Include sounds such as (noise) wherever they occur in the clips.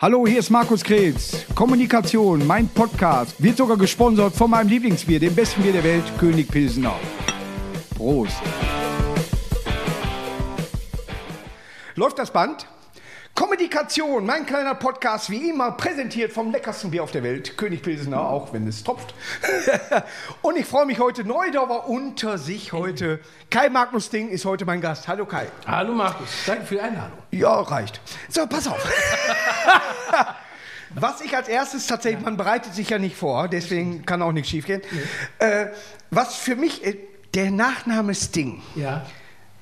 Hallo, hier ist Markus Kretz. Kommunikation, mein Podcast, wird sogar gesponsert von meinem Lieblingsbier, dem besten Bier der Welt, König Pilsener. Prost. Läuft das Band? Kommunikation, mein kleiner Podcast, wie immer präsentiert vom leckersten Bier auf der Welt, König Pilsener, auch wenn es tropft. (laughs) Und ich freue mich heute, Neudorfer unter sich heute. Kai Magnus Ding ist heute mein Gast. Hallo Kai. Hallo Markus, danke für die Einladung. Ja, reicht. So, pass auf. (laughs) Was ich als erstes tatsächlich, man bereitet sich ja nicht vor, deswegen kann auch nichts schiefgehen. Äh, was für mich, äh, der Nachname Sting, Ja,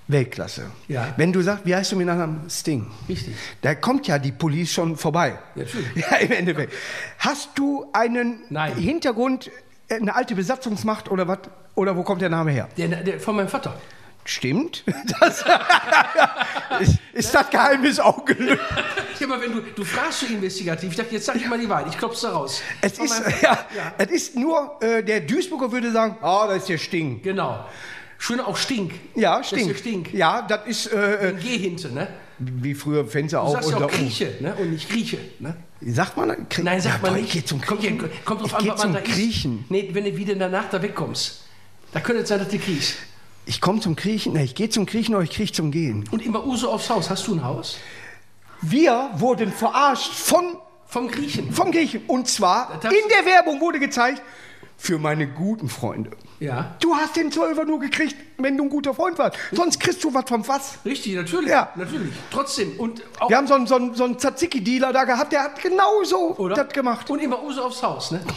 Weltklasse. Ja. Wenn du sagst, wie heißt du mit Nachnamen Sting? richtig. Da kommt ja die Police schon vorbei. Natürlich. (laughs) Ja, im Endeffekt. Hast du einen Nein. Hintergrund, äh, eine alte Besatzungsmacht oder was? Oder wo kommt der Name her? Der, der, von meinem Vater. Stimmt. (laughs) Das (laughs) ist, ist das Geheimnis auch gelöst? Ja, aber wenn du, du fragst so investigativ, ich dachte, jetzt sag ich mal die Wahrheit, ich klopf's da raus. Es ist, ja, ja. es ist nur, äh, der Duisburger würde sagen, ah, das ist der Sting. Genau. Schön auch Stink. Ja, Das ist Stink. Stink. Ja, das ist, äh, äh, Ein G hinten, ne? wie früher Fenster Du auch sagst ja unter auch Grieche, ne? Und nicht Grieche, ne? Sagt man? Krie- Nein, sagt Ja, man boah, nicht. Ich gehe zum kommt, kommt drauf ich an, was man zum da ist. Griechen. Nee, wenn du wieder danach da wegkommst. Da könnte es sein, dass du kriegst. Ich komme zum Griechen. Nee, ich gehe zum Griechen, aber ich kriege zum Gehen. Und immer Uso aufs Haus. Hast du ein Haus? Wir wurden verarscht von, Vom Griechen. vom Griechen. Und zwar, in der Werbung wurde gezeigt, für meine guten Freunde. Ja. Du hast den Zwölfer nur gekriegt, wenn du ein guter Freund warst. Sonst kriegst du was vom Fass. Richtig, natürlich. Ja. Natürlich. Trotzdem. Und Wir haben so einen, so einen, so einen Tzatziki-Dealer da gehabt, der hat genau so Oder? das gemacht. Und immer Uso aufs Haus, ne? (laughs)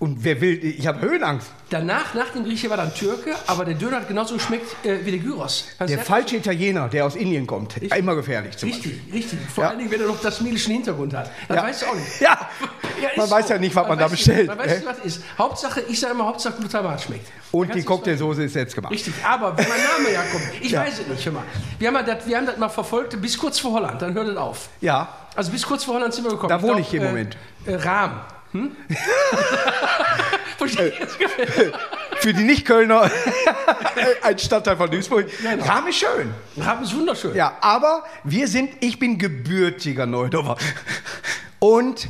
Und wer will, ich habe Höhenangst. Danach, nach dem Grieche war dann Türke, aber der Döner hat genauso geschmeckt äh, wie der Gyros. Kannst Der falsche Italiener, der aus Indien kommt, immer gefährlich. Richtig, richtig. Vor Ja. allen Dingen, wenn er noch das tamilischen Hintergrund hat. Das Ja. weißt du auch nicht. Ja, ist man weiß so. ja nicht, was man, da weiß bestellt. Man weiß nicht, was ist. Hauptsache, ich sage immer, Hauptsache Glutamat schmeckt. Und die Cocktailsoße ist selbst gemacht. Richtig, aber wenn mein Name ja kommt, ich Ja. weiß es nicht, hör mal. Wir haben, ja das, wir haben das mal verfolgt bis kurz vor Holland, dann hört es auf. Ja, Also bis kurz vor Holland sind wir gekommen. Da Ich wohne glaub, ich im äh, Moment. Äh, Rahm. Hm? Verstehe ich jetzt für die Nicht-Kölner (laughs) ein Stadtteil von Duisburg. Genau. Rahm ist schön. Rahm ist wunderschön. Ja, aber wir sind, ich bin gebürtiger Neudorfer. Und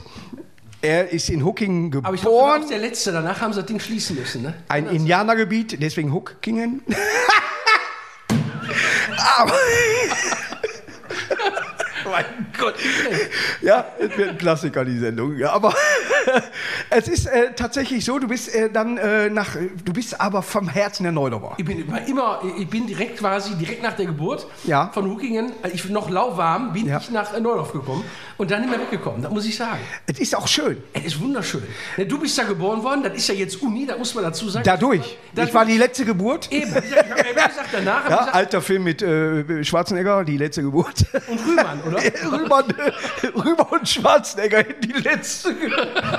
er ist in Huckingen Aber ich glaube, du warst geboren. der Letzte. Danach haben sie das Ding schließen müssen, ne? Ein Indianergebiet, deswegen Huckingen. (laughs) aber. (laughs) Mein Gott. Ja, es wird ein Klassiker, die Sendung. Ja, aber (laughs) es ist äh, tatsächlich so, du bist äh, dann äh, nach, du bist aber vom Herzen der Neudorfer. Ich bin immer, ich bin direkt quasi, direkt nach der Geburt Ja. von Huckingen, äh, ich bin noch lauwarm, bin Ja. ich nach äh, Neudorf gekommen und dann nicht mehr weggekommen, das muss ich sagen. Es ist auch schön. Es ist wunderschön. Ne, Du bist da geboren worden, das ist ja jetzt Uni, da muss man dazu sagen. Dadurch. Ich war die letzte Geburt. Eben, ich habe ja (laughs) gesagt, danach Ja, gesagt, alter Film mit äh, Schwarzenegger, die letzte Geburt. und Rühmann, oder? (laughs) Rüber, Rüber und Schwarzenegger die letzte. (laughs)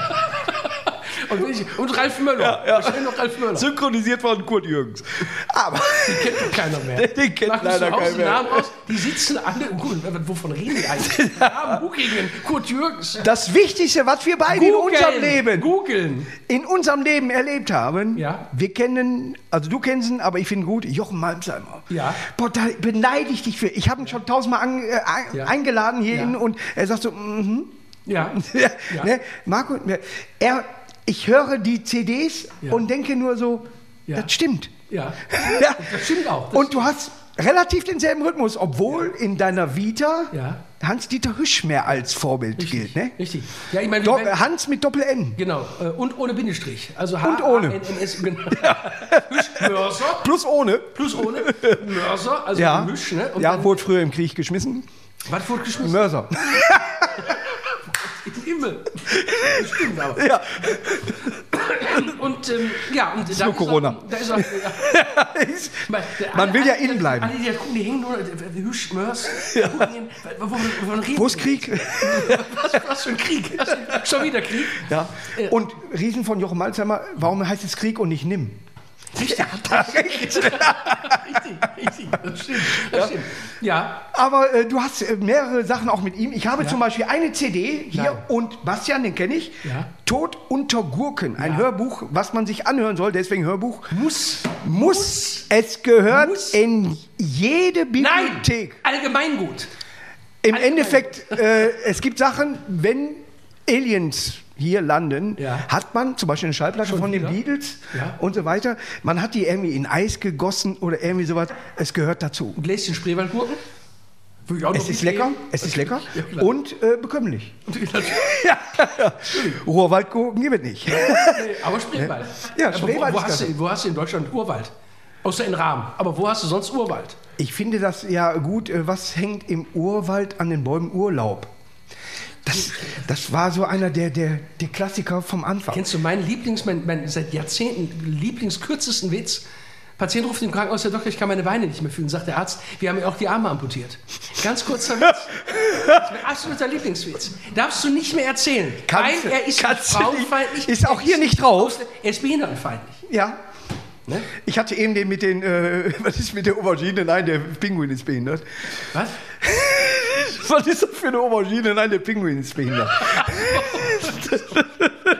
Und, ich, und Ralf Möller. ja. Wahrscheinlich noch Ralf Möller. Synchronisiert von Kurt Jürgens. Aber Die kennt doch keiner mehr. (laughs) Den kennt Markus, leider keiner mehr. Namen raus, die sitzen alle, gut, wovon reden die eigentlich? (laughs) Namen, Huckingen, Kurt Jürgens. das Wichtigste, was wir beide in unserem Leben, Googeln. in unserem Leben erlebt haben, Ja. wir kennen, also du kennst ihn, aber ich finde ihn gut, Jochen Malmsheimer. Ja. Boah, da beneide ich dich für. Ich habe ihn schon tausendmal an, äh, Ja. eingeladen hierhin Ja. und er sagt so, mhm. Ja. (laughs) Ja, Ja. Ne? Marco, er, ich höre die CDs Ja. und denke nur so, Ja. das stimmt. Ja. (laughs) Ja. Das stimmt auch. Das und du hast relativ denselben Rhythmus, obwohl in deiner Vita. Hans-Dieter Hüsch mehr als Vorbild Richtig, gilt. Ne? richtig. Ja, ich meine, Do Hans mit Doppel-N. genau. äh, Und ohne Bindestrich. Also Und ohne. (laughs) Genau. Hüsch, Mörser. Plus ohne. Plus ohne. Mörser, also Ja, Hüsch, ne? Und ja wurde früher im Krieg geschmissen. was wurde geschmissen? Mörser. In den Himmel. Das stimmt aber. ja. Und ähm, ja, und da nur Corona. Auch, da ist auch, ja. (laughs) Man, Man will ja innen bleiben. Alle, die da gucken, die hängen nur, Hüsch, Mörs, Huckingen, wovon, wovon reden Wo ist die? Krieg? Was, was für ein Krieg? Was, (laughs) schon wieder Krieg? ja. Und Riesen von Jochen Malzheimer, warum heißt es Krieg und nicht Nimm? Richtig. richtig, richtig. Das stimmt. Das stimmt. Ja. Aber äh, du hast äh, mehrere Sachen auch mit ihm. Ich habe zum Beispiel eine CD hier Nein. und Bastian, den kenne ich. Ja. Tod unter Gurken, ein Ja. Hörbuch, was man sich anhören soll, deswegen Hörbuch. Muss. Muss. Es gehört Muss. in jede Nein! Bibliothek. Allgemeingut. Im Endeffekt, äh, es gibt Sachen, wenn Aliens hier landen, Ja. hat man zum Beispiel eine Schallplatte Schon von den wieder? Beatles Ja. und so weiter. Man hat die irgendwie in Eis gegossen oder irgendwie sowas. Es gehört dazu. Ein Gläschen Spreewaldgurken? Es ist lecker, es ist lecker Ja, und äh, bekömmlich. (laughs) Natürlich. Ruhrwaldgurken gibt es nicht. Aber Spreewald. Ja, Spreewald wo, wo, hast du, wo hast du in Deutschland Urwald? Außer in Rahmen. Aber wo hast du sonst Urwald? Ich finde das ja gut. äh, Was hängt im Urwald an den Bäumen? Urlaub. Das, das war so einer der, der, der Klassiker vom Anfang. Kennst du meinen Lieblings, mein, mein seit Jahrzehnten Lieblingskürzesten Witz? Patient ruft im Krankenhaus, Herr Doktor, ich kann meine Beine nicht mehr fühlen. Sagt der Arzt, wir haben mir auch die Arme amputiert. Ganz kurzer Witz. Das ist mein absoluter Lieblingswitz. Darfst du nicht mehr erzählen. Kannst du- er ist frauenfeindlich. Ist auch hier er nicht drauf. Er ist behindertenfeindlich. Ja. Ne? Ich hatte eben den mit den, äh, (laughs) was ist mit der Aubergine? Nein, der Pinguin ist behindert. Was? (laughs) Was ist das für eine Aubergine? Nein, der Pinguin ist behindert.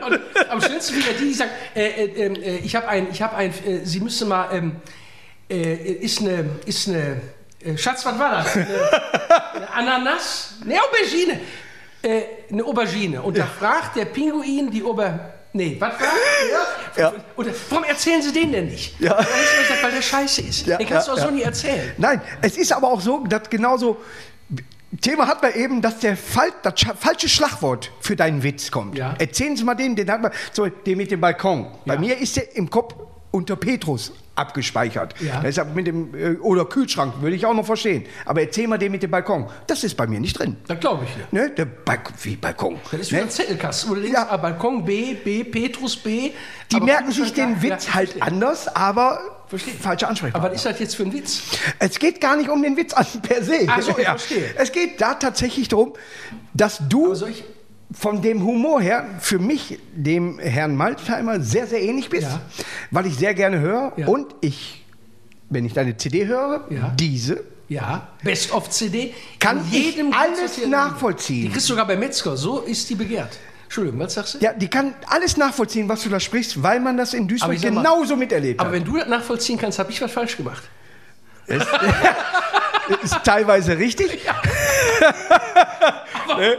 Und am schönsten wieder die, die sagen, äh, äh, äh, ich habe ein, ich habe ein, äh, Sie müssen mal, ähm, äh, ist eine, ist eine, Schatz, was war das? Eine, eine Ananas? Eine Aubergine. Eine Aubergine. Und da fragt der Pinguin die Ober... Nee, was war? Ja. Ja. Oder, warum erzählen Sie den denn nicht? Ja. Weil der scheiße ist. Ja, den kannst ja, du auch so ja. nie erzählen. Nein, es ist aber auch so, dass genauso. Thema hat man eben, dass der Fal das falsche Schlagwort für deinen Witz kommt. Ja. Erzählen Sie mal den, den hat man, so, den mit dem Balkon. Bei Ja. mir ist der im Kopf unter Petrus abgespeichert. Ja. Deshalb mit dem, äh, oder Kühlschrank, würde ich auch noch verstehen. Aber erzähl mal den mit dem Balkon. Das ist bei mir nicht drin. Das glaube ich dir. Ne? Der Balkon, wie Balkon. Das ist wie ne? ein Zettelkasten. Du denkst, Ja. Balkon B, B, Petrus B. Die merken sich den. Witz halt anders, aber Verstehe. falsche Ansprechpartner. Aber was ist das jetzt für ein Witz? Es geht gar nicht um den Witz an per se. Ach so, ich verstehe. Es geht da tatsächlich darum, dass du von dem Humor her für mich dem Herrn Maltheimer sehr, sehr ähnlich bist, Ja. weil ich sehr gerne höre Ja. und ich, wenn ich deine CD höre, Ja. diese, Ja, Best of CD. Kann In ich alles nachvollziehen. Die kriegst du sogar bei Metzger. So ist die begehrt. Entschuldigung, was sagst du? ja, die kann alles nachvollziehen, was du da sprichst, weil man das in Aber Duisburg mal- genauso miterlebt Aber hat. wenn du das nachvollziehen kannst, habe ich was falsch gemacht. (laughs) Ist teilweise richtig. Ne? (laughs)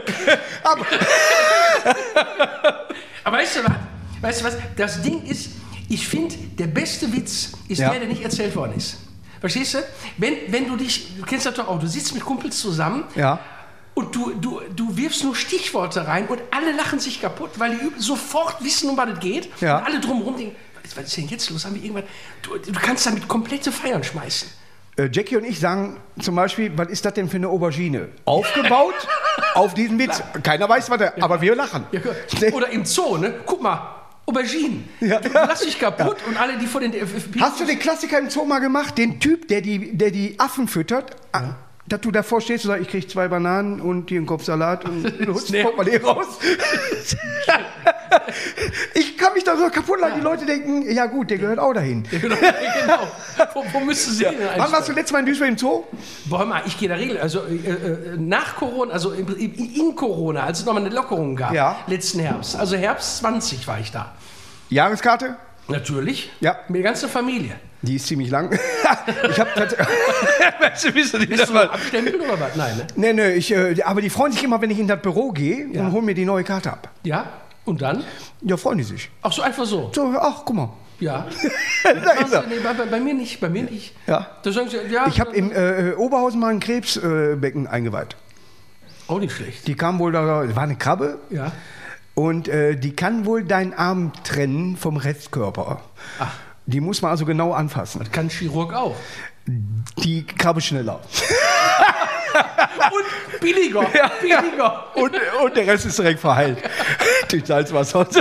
Aber, (laughs) Aber weißt du was? Weißt du was? Das Ding ist, ich finde, der beste Witz ist Ja. der, der nicht erzählt worden ist. Verstehst du? Wenn, wenn du dich, du kennst das doch auch, du sitzt mit Kumpels zusammen ja. Und du, du, du wirfst nur Stichworte rein und alle lachen sich kaputt, weil die sofort wissen, um was es geht. Ja. Und alle drumherum denken, was ist, denn jetzt los? Haben wir irgendwas? Du, du kannst damit komplette Feiern schmeißen. Äh, Jackie und ich sagen zum Beispiel, was ist das denn für eine Aubergine? Aufgebaut (laughs) auf diesen Witz. Keiner weiß, was der, aber wir lachen. Ja? Oder im Zoo, ne? Guck mal, Auberginen. Ja. Du lass dich kaputt und alle, die vor den. Hast du den Klassiker im Zoo mal gemacht? Den Typ, der die, der die Affen füttert, ah, dass du davor stehst und sagst, ich krieg zwei Bananen und hier einen Kopfsalat und (laughs) du holst Nee. den raus. (laughs) ich kann mich da so kaputt lachen. Die Leute denken, ja gut, der gehört auch dahin. genau. genau. (laughs) Wo, wo müssten sie denn Wann warst du letztes Mal in Duisburg im Zoo? Boah, mal, ich gehe da regelmäßig. Also äh, äh, nach Corona, also in, in, in Corona, als es nochmal eine Lockerung gab, Ja. letzten Herbst. Also Herbst 20 war ich da. Jahreskarte? Natürlich. Ja. Mit der ganzen Familie. Die ist ziemlich lang. (laughs) ich habe nicht, Bist du noch abstempeln oder was? Nein, ne? Nee, nee, ich, äh, aber die freuen sich immer, wenn ich in das Büro gehe Ja. und holen mir die neue Karte ab. Ja. Und dann? Ja, freuen die sich. Ach so, einfach so. So, ach, guck mal. Ja. (laughs) da ist er. nee, bei, bei mir nicht, bei mir nicht. Ja. Da sagen sie, ja. Ich habe in äh, Oberhausen mal ein Krebsbecken eingeweiht. Auch nicht schlecht. Die kam wohl da, war eine Krabbe Ja. Und äh, die kann wohl deinen Arm trennen vom Restkörper. Ach. Die muss man also genau anfassen. Kann ein Chirurg auch. Die Krabbe schneller. (laughs) Und billiger. Billiger. Und, und der Rest ist direkt verheilt. (laughs) Durch Salzwasser. (laughs)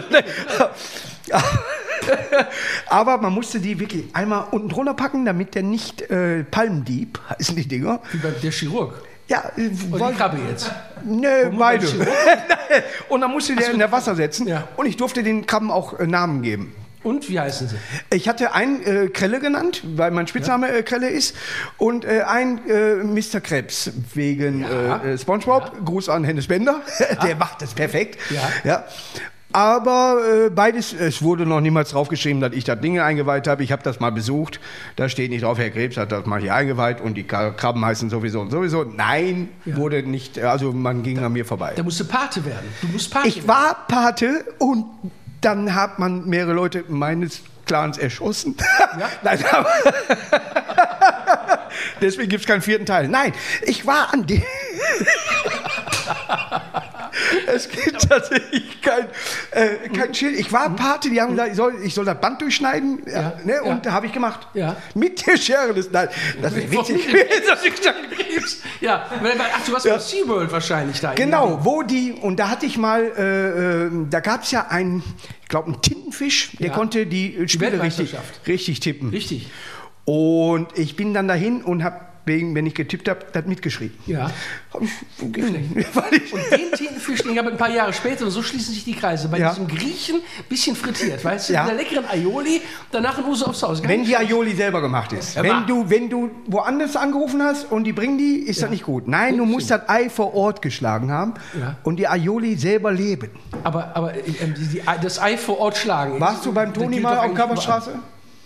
Aber man musste die wirklich einmal unten drunter packen, damit der nicht äh, Palmdieb, heißen die Dinger. Wie bei der Chirurg. Ja, äh, Und die Krabbe jetzt. Nö, beide. (laughs) Und dann musste der in der Wasser setzen. Ja. Und ich durfte den Krabben auch äh, Namen geben. Und wie heißen sie? Ich hatte einen äh, Krelle genannt, weil mein Spitzname äh, Krelle ist, und äh, ein äh, Mr. Krebs wegen Ja. äh, äh, SpongeBob. Gruß an Hennes Bender, (laughs) der macht das perfekt. Ja. Ja. Aber äh, beides, es wurde noch niemals draufgeschrieben, dass ich das Ding eingeweiht habe. Ich habe das mal besucht. Da steht nicht drauf, Herr Krebs hat das mal hier eingeweiht und die Krabben heißen sowieso und sowieso. Nein, wurde nicht, also man ging an mir vorbei. Da musst du Pate werden. Du musst Pate Ich werden. war Pate und dann hat man mehrere Leute meines Clans erschossen. (laughs) Nein, aber (laughs) Deswegen gibt es keinen vierten Teil. Nein, ich war an dem. (laughs) es gibt tatsächlich kein, äh, kein Schild. Ich war Pate, die haben gesagt, ich soll, ich soll das Band durchschneiden. Ja, Ja, ne, ja. Und da habe ich gemacht. Ja. Mit der Schere. Das, nein, das ist (laughs) witzig. Ja, ach, du warst bei SeaWorld wahrscheinlich da. Genau, wo die, und da hatte ich mal, äh, äh, da gab es ja einen, ich glaube, einen Tintenfisch, der Ja. konnte die äh, Spiele richtig, richtig tippen. Richtig. Und ich bin dann dahin und habe, wenn ich getippt habe, das mitgeschrieben. Ja. Hab ich, (laughs) weil ich, Und den Tintenfisch, den gab es ein paar Jahre später, und so schließen sich die Kreise. Bei Ja. diesem Griechen, bisschen frittiert, weißt du, Ja. mit der leckeren Aioli, danach ein Uso aufs Haus. Gar wenn die. Aioli selber gemacht ist. Ja, wenn, du, wenn du woanders angerufen hast und die bringen die, ist das nicht gut. Nein, du musst das Ei vor Ort geschlagen haben Ja. und die Aioli selber leben. Aber, aber äh, die, die, das Ei vor Ort schlagen. Warst du beim Toni mal auf Kammerstraße?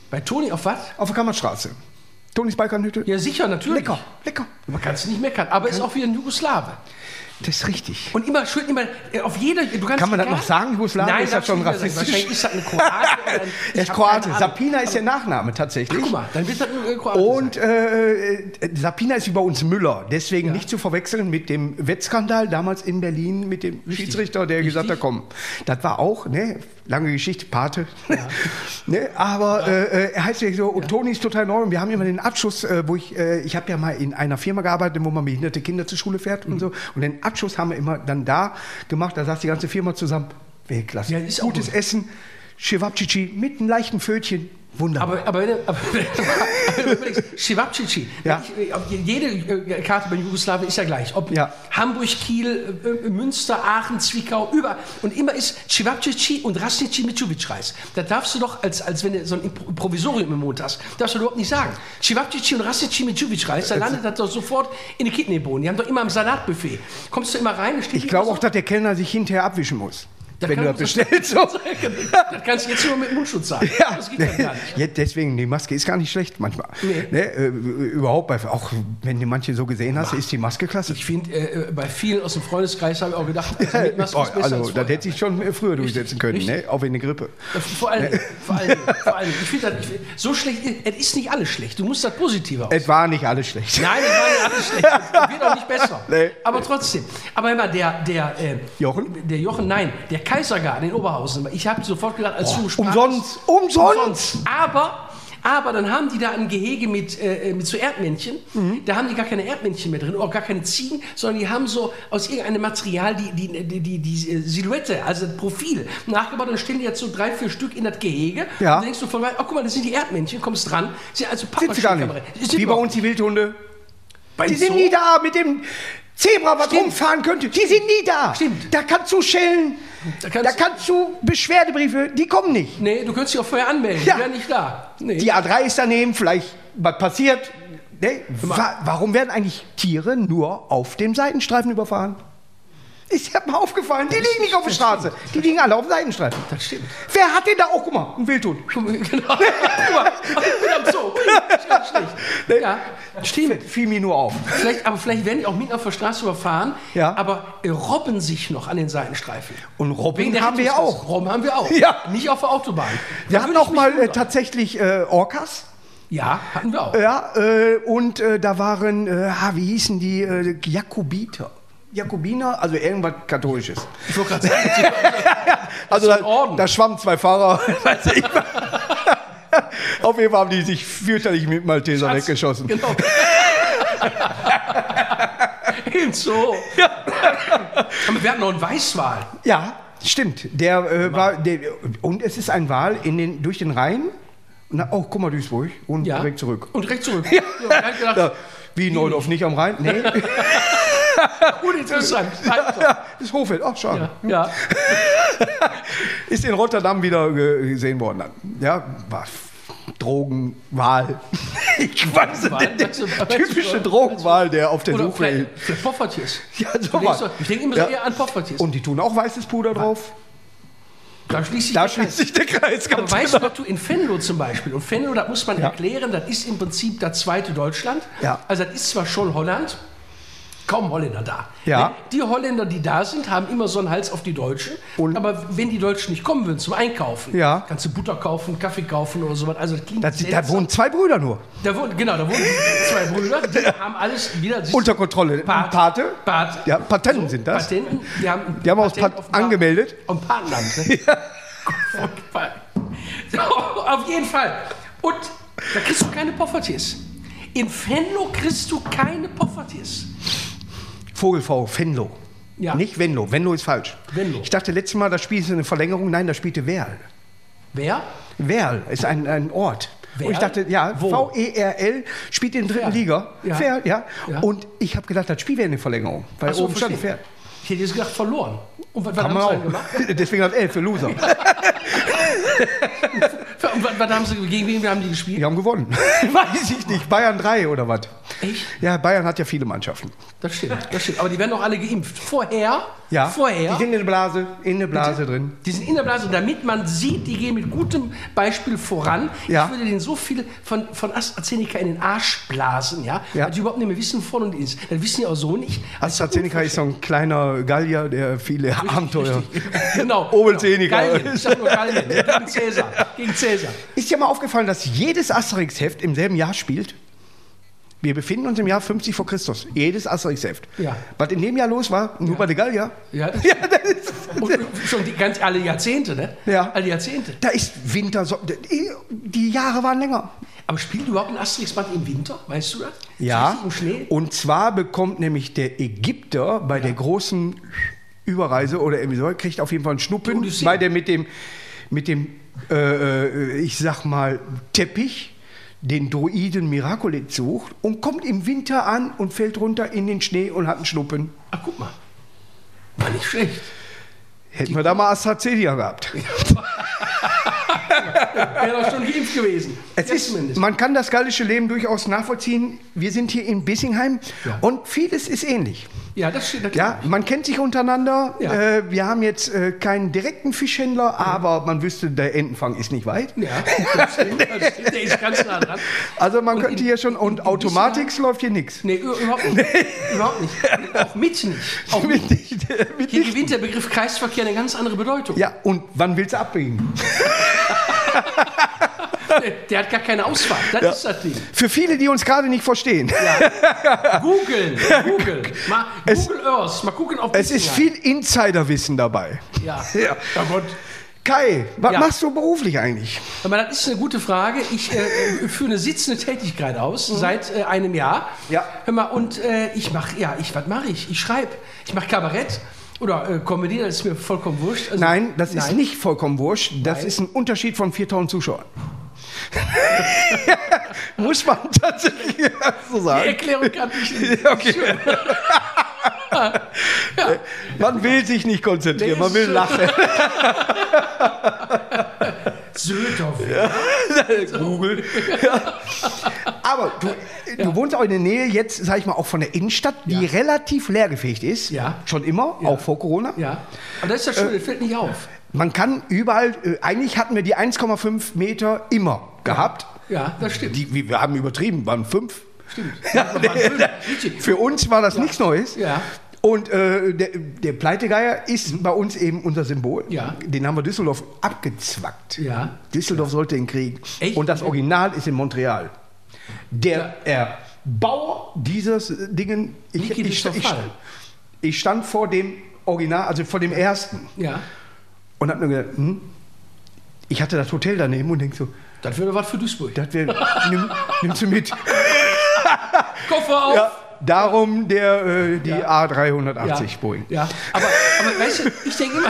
Bei Toni auf was? Auf der Kammerstraße. Tonis Balkanhütte? Ja, sicher, natürlich. Lecker, lecker. Man kann es nicht meckern, aber ist auch wieder ein Jugoslawe. Das ist richtig. Und immer schön, immer äh, auf jeder. Du kannst Kann man das noch sagen, Jugoslawe? Nein, Ist das schon rassistisch? Wahrscheinlich ist das eine Kroate. (laughs) oder ein- Er ist Kroate. Sapina ist der Nachname tatsächlich. Guck mal, dann wird das ein Kroate. Und äh, äh, Sapina ist wie bei uns Müller. Deswegen nicht zu verwechseln mit dem Wettskandal damals in Berlin mit dem Schiedsrichter, der gesagt hat, komm, das war auch, ne, lange Geschichte, Pate. (laughs) ne, aber äh, äh, er heißt ja so, und Toni ist total neu und wir haben immer den Abschuss, äh, wo ich, äh, ich habe ja mal in einer Firma gearbeitet, wo man behinderte Kinder zur Schule fährt Mhm. und so. Und den Abschuss haben wir immer dann da gemacht, da saß die ganze Firma zusammen. Weltklasse. Ja, Gutes gut. Essen, Chewabchichi mit einem leichten Fötchen. Wunderbar. Aber, aber, wenn aber, (laughs) Cevapcici, Ja. jede äh, Karte bei Jugoslawien ist ja gleich. Ob Ja. Hamburg, Kiel, äh, Münster, Aachen, Zwickau, überall. Und immer ist Cevapcici und Rasnici mit Reis. Da darfst du doch, als, als wenn du so ein Provisorium im Mund hast, darfst du überhaupt nicht sagen. Cevapcici und Rasnici mit Reis, da landet das doch sofort in den Kidneybohnen. Die haben doch immer am Salatbuffet. Kommst du immer rein, Ich glaube auch, dass der Kellner sich hinterher abwischen muss. Da wenn du das bestellst. So. Das kannst du jetzt nur mit Mundschutz sagen. Das geht ja gar nicht. Ja, deswegen, die Maske ist gar nicht schlecht manchmal. Nee. Ne, äh, überhaupt, bei, auch wenn du manche so gesehen hast, ist die Maske klasse. Ich finde, äh, bei vielen aus dem Freundeskreis habe ich auch gedacht, also mit (laughs) Maske ist besser also, als das hätte sich schon äh, früher durchsetzen können, richtig. ne? auch in der Grippe. Vor allem, vor allem, vor allem. Ich finde, das- ich find- so schlecht, es ist nicht alles schlecht. Du musst das Positive aus. Es war nicht alles schlecht. Nein, es war nicht alles schlecht. Es wird auch nicht besser. (laughs) Nee. Aber trotzdem. Aber immer der, der, äh, Jochen? Der Jochen, nein, der Kaisergarten in Oberhausen. Ich habe sofort gedacht, als Oh, umsonst, umsonst. Aber, aber dann haben die da ein Gehege mit, äh, mit so Erdmännchen. Mhm. Da haben die gar keine Erdmännchen mehr drin, auch gar keine Ziegen, sondern die haben so aus irgendeinem Material die, die, die, die, die äh, Silhouette, also das Profil nachgebaut. Dann stellen die jetzt so drei, vier Stück in das Gehege. Ja. Und dann denkst du von weit, oh guck mal, das sind die Erdmännchen, kommst dran. Sind also Sind sie gar nicht. Sind Wie bei uns die Wildhunde. Beim Die sind Zoo? nie da mit dem Zebra, was Stimmt. rumfahren könnte. Die sind nie da. Stimmt. Da kannst du schellen, Da da kannst- kannst, du Beschwerdebriefe, die kommen nicht. Nee, du könntest dich auch vorher anmelden. Ja. Die wären nicht da. Nee. Die A3 ist daneben, vielleicht was passiert. Ne? Wa warum werden eigentlich Tiere nur auf dem Seitenstreifen überfahren? Ist ja mal aufgefallen. Die liegen nicht auf der Straße. Die liegen alle auf dem Seitenstreifen. Das stimmt. Wer hat denn da auch, guck mal, ein Wildhund? Genau. (laughs) Guck mal, bin am Zoo. Ganz schlecht. (laughs) Ja, stimmt. Fiel mir nur auf. Vielleicht, aber vielleicht werden die auch mitten auf der Straße überfahren, Ja. aber äh, robben sich noch an den Seitenstreifen. Und Robben haben wir ja auch. Robben haben wir auch. Ja. Nicht auf der Autobahn. Wir hatten ich auch mal äh, wundern. tatsächlich äh, Orcas. Ja, hatten wir auch. Ja, äh, und äh, da waren, äh, ah, wie hießen die, Jakobiter. Jakobiner, also irgendwas Katholisches. Ich wollte gerade sagen, (laughs) Also da, da schwammen zwei Fahrer. (laughs) (laughs) Auf jeden Fall haben die sich fürchterlich mit Malteser weggeschossen. Genau. (laughs) Im Zoo. Aber wir hatten noch einen Weißwal. Ja, stimmt. Der äh, war, der, und es ist ein Wal in den, durch den Rhein. Na, oh, guck mal, Duisburg. Und Ja. direkt zurück. Und direkt zurück. Ja. hab gedacht, (laughs) Ja, wie Neudorf nicht am Rhein? Nee, uninteressant. Ja, ist Hofeld. Ach, schade. Ja. Ist in Rotterdam wieder ge- gesehen worden dann. Ja, war Drogen, Wal. (laughs) Ich weiß nicht. Der du, typische Drogenwal, der auf der Oder Suche ist. Poffertjes. (laughs) Ja, Du so denkst was. doch- Ich denke immer Ja. eher an Poffertjes. Und die tun auch weißes Puder drauf. Da schließt sich Da der schließt Kreis. sich der Kreis Aber weißt du, genau. du in Venlo zum Beispiel, und Venlo, das muss man Ja. erklären, das ist im Prinzip das zweite Deutschland. Ja. Also das ist zwar schon Holland, kaum Holländer da. Ja. Ne? Die Holländer, die da sind, haben immer so einen Hals auf die Deutschen. Und- aber wenn die Deutschen nicht kommen würden zum Einkaufen, Ja. kannst du Butter kaufen, Kaffee kaufen oder sowas. Also Da, da wohnen zwei Brüder nur. Da wohnen, genau, da wohnen zwei Brüder, die haben alles wieder Unter Kontrolle. Pat- Pate. Pat- Ja, Patenten sind das. Patenten, die haben, Die haben Patent Pat angemeldet. Auf Patenland. Ne? (laughs) Furchtbar. So, auf jeden Fall. Und da kriegst du keine Poffertjes. In Venlo kriegst du keine Poffertjes. Vogelfrau, Venlo. Ja. Nicht Venlo. Venlo ist falsch. Venlo. Ich dachte letztes Mal, das Spiel ist eine Verlängerung. Nein, das spielte Werl. Wer? Werl ist ein, ein Ort. Werl? Und ich dachte, ja? V-E-R-L spielt in der dritten Werl. Liga. Ja. Werl, ja. Ja. Und ich habe gedacht, das Spiel wäre eine Verlängerung. Weil so, oben stand. Pferd. Ich hätte jetzt gedacht, verloren. Und was, haben man sie gemacht? (laughs) Deswegen hat L für Loser. (laughs) Und was, was haben sie, gegen wen haben die gespielt? Die haben gewonnen. (laughs) Weiß ich nicht. Bayern 3 oder was? Echt? Ja, Bayern hat ja viele Mannschaften. Das stimmt, das stimmt. Aber die werden doch alle geimpft. Vorher, Ja. vorher, Die sind in der Blase, in der Blase drin. Die sind in der Blase, damit man sieht, die gehen mit gutem Beispiel voran. Ja. Ich würde denen so viel von, von AstraZeneca in den Arsch blasen, ja, Ja. weil die überhaupt nicht mehr wissen, von und ist. Das wissen die auch so nicht. Das ist AstraZeneca ist so ein kleiner Gallier, der viele Abenteuer. Richtig. (laughs) Genau. Oberzähniger. Genau. Gallien. Ich sag nur Gallien. (laughs) Gegen Cäsar. Gegen Cäsar. Ist dir mal aufgefallen, dass jedes Asterix-Heft im selben Jahr spielt? Wir befinden uns im Jahr 50 vor Christus. Jedes Asterix-Heft. Ja. Was in dem Jahr los war, nur bei der Gallier. Ja, das, (laughs) Ja, das ist, schon die, ganz alle Jahrzehnte, ne? Ja. Alle Jahrzehnte. da ist Winter, so, die, die Jahre waren länger. Aber spielt überhaupt ein Asterix-Band im Winter? Weißt du das? Ja. Im Schnee? Und zwar bekommt nämlich der Ägypter bei der großen Überreise oder irgendwie so, kriegt auf jeden Fall einen Die Schnuppen, Odyssee. weil der mit dem, mit dem äh, äh, ich sag mal, Teppich den Druiden Miraculix sucht und kommt im Winter an und fällt runter in den Schnee und hat einen Schnuppen. Ach, guck mal. War nicht schlecht. Hätten wir da mal AstraZeneca gehabt. (laughs) Wäre doch schon geimpft gewesen. Es Jetzt ist, man kann das gallische Leben durchaus nachvollziehen. Wir sind hier in Bissingheim Ja. und vieles ist ähnlich. Ja, das steht da Ja, man kennt sich untereinander. Ja. Äh, wir haben jetzt äh, keinen direkten Fischhändler, aber man wüsste, der Entenfang ist nicht weit. Ja, das stimmt, das stimmt, der ist ganz nah dran. Also man Und könnte in- hier schon, und in Automatik läuft hier nichts. Nee, überhaupt nicht. Überhaupt nicht. Auch mit nicht. (laughs) Auch mit. Mit nicht, mit Hier nicht. gewinnt der Begriff Kreisverkehr eine ganz andere Bedeutung. Ja, und wann willst du abbiegen? (laughs) Der, hat gar keine Ausfahrt. Das ist das Ding. Für viele, die uns gerade nicht verstehen. (laughs) Googeln. Googeln. Mal Es- Google Earth. Mal gucken auf Es ist viel Insiderwissen dabei. Ja. Ja. Ja, Gott. Kai, was Ja. machst du beruflich eigentlich? Aber das ist eine gute Frage. Ich äh, führe eine sitzende Tätigkeit aus seit äh, einem Jahr. Mhm. Ja. Hör mal, und äh, ich mache, ja, ich, was mache ich? Ich schreibe. Ich mache Kabarett oder äh, Comedy, das ist mir vollkommen wurscht. Also, Nein, das ist nein. nicht vollkommen wurscht. Das Nein. ist ein Unterschied von 4000 Zuschauern. (laughs) Muss man tatsächlich so Die sagen. Erklärung kann ich nicht. Okay. (laughs) Man will sich nicht konzentrieren, man will lachen. (laughs) Söldorf. Google. Aber du, du wohnst auch in der Nähe jetzt, sag ich mal, auch von der Innenstadt, die relativ leergefegt ist. Ja. Schon immer, auch vor Corona. Ja. Aber das ist das Schöne, das fällt nicht auf. Man kann überall, äh, eigentlich hatten wir die 1,5 Meter immer gehabt. Ja, das stimmt. Die, wir haben übertrieben, waren fünf. stimmt. (laughs) Ja. Für uns war das nichts Neues. Ja. Und äh, der, der Pleitegeier ist bei uns eben unser Symbol. Ja. Den haben wir Düsseldorf abgezwackt. Ja. Düsseldorf sollte ihn kriegen. Echt? Und das Original ist in Montreal. Der Erbauer dieses Dingen. Ich, ich, ich, Stofal. ich stand vor dem Original, also vor dem ersten. Ja. Und hab mir gedacht, hm, ich hatte das Hotel daneben und denk so, Das wäre was für Duisburg. das wäre, nimm, nimmst du mit. (laughs) Koffer auf. Ja, darum der, äh, die Ja. A380 Boeing. Ja, aber, aber weißt du, ich denke (laughs) immer.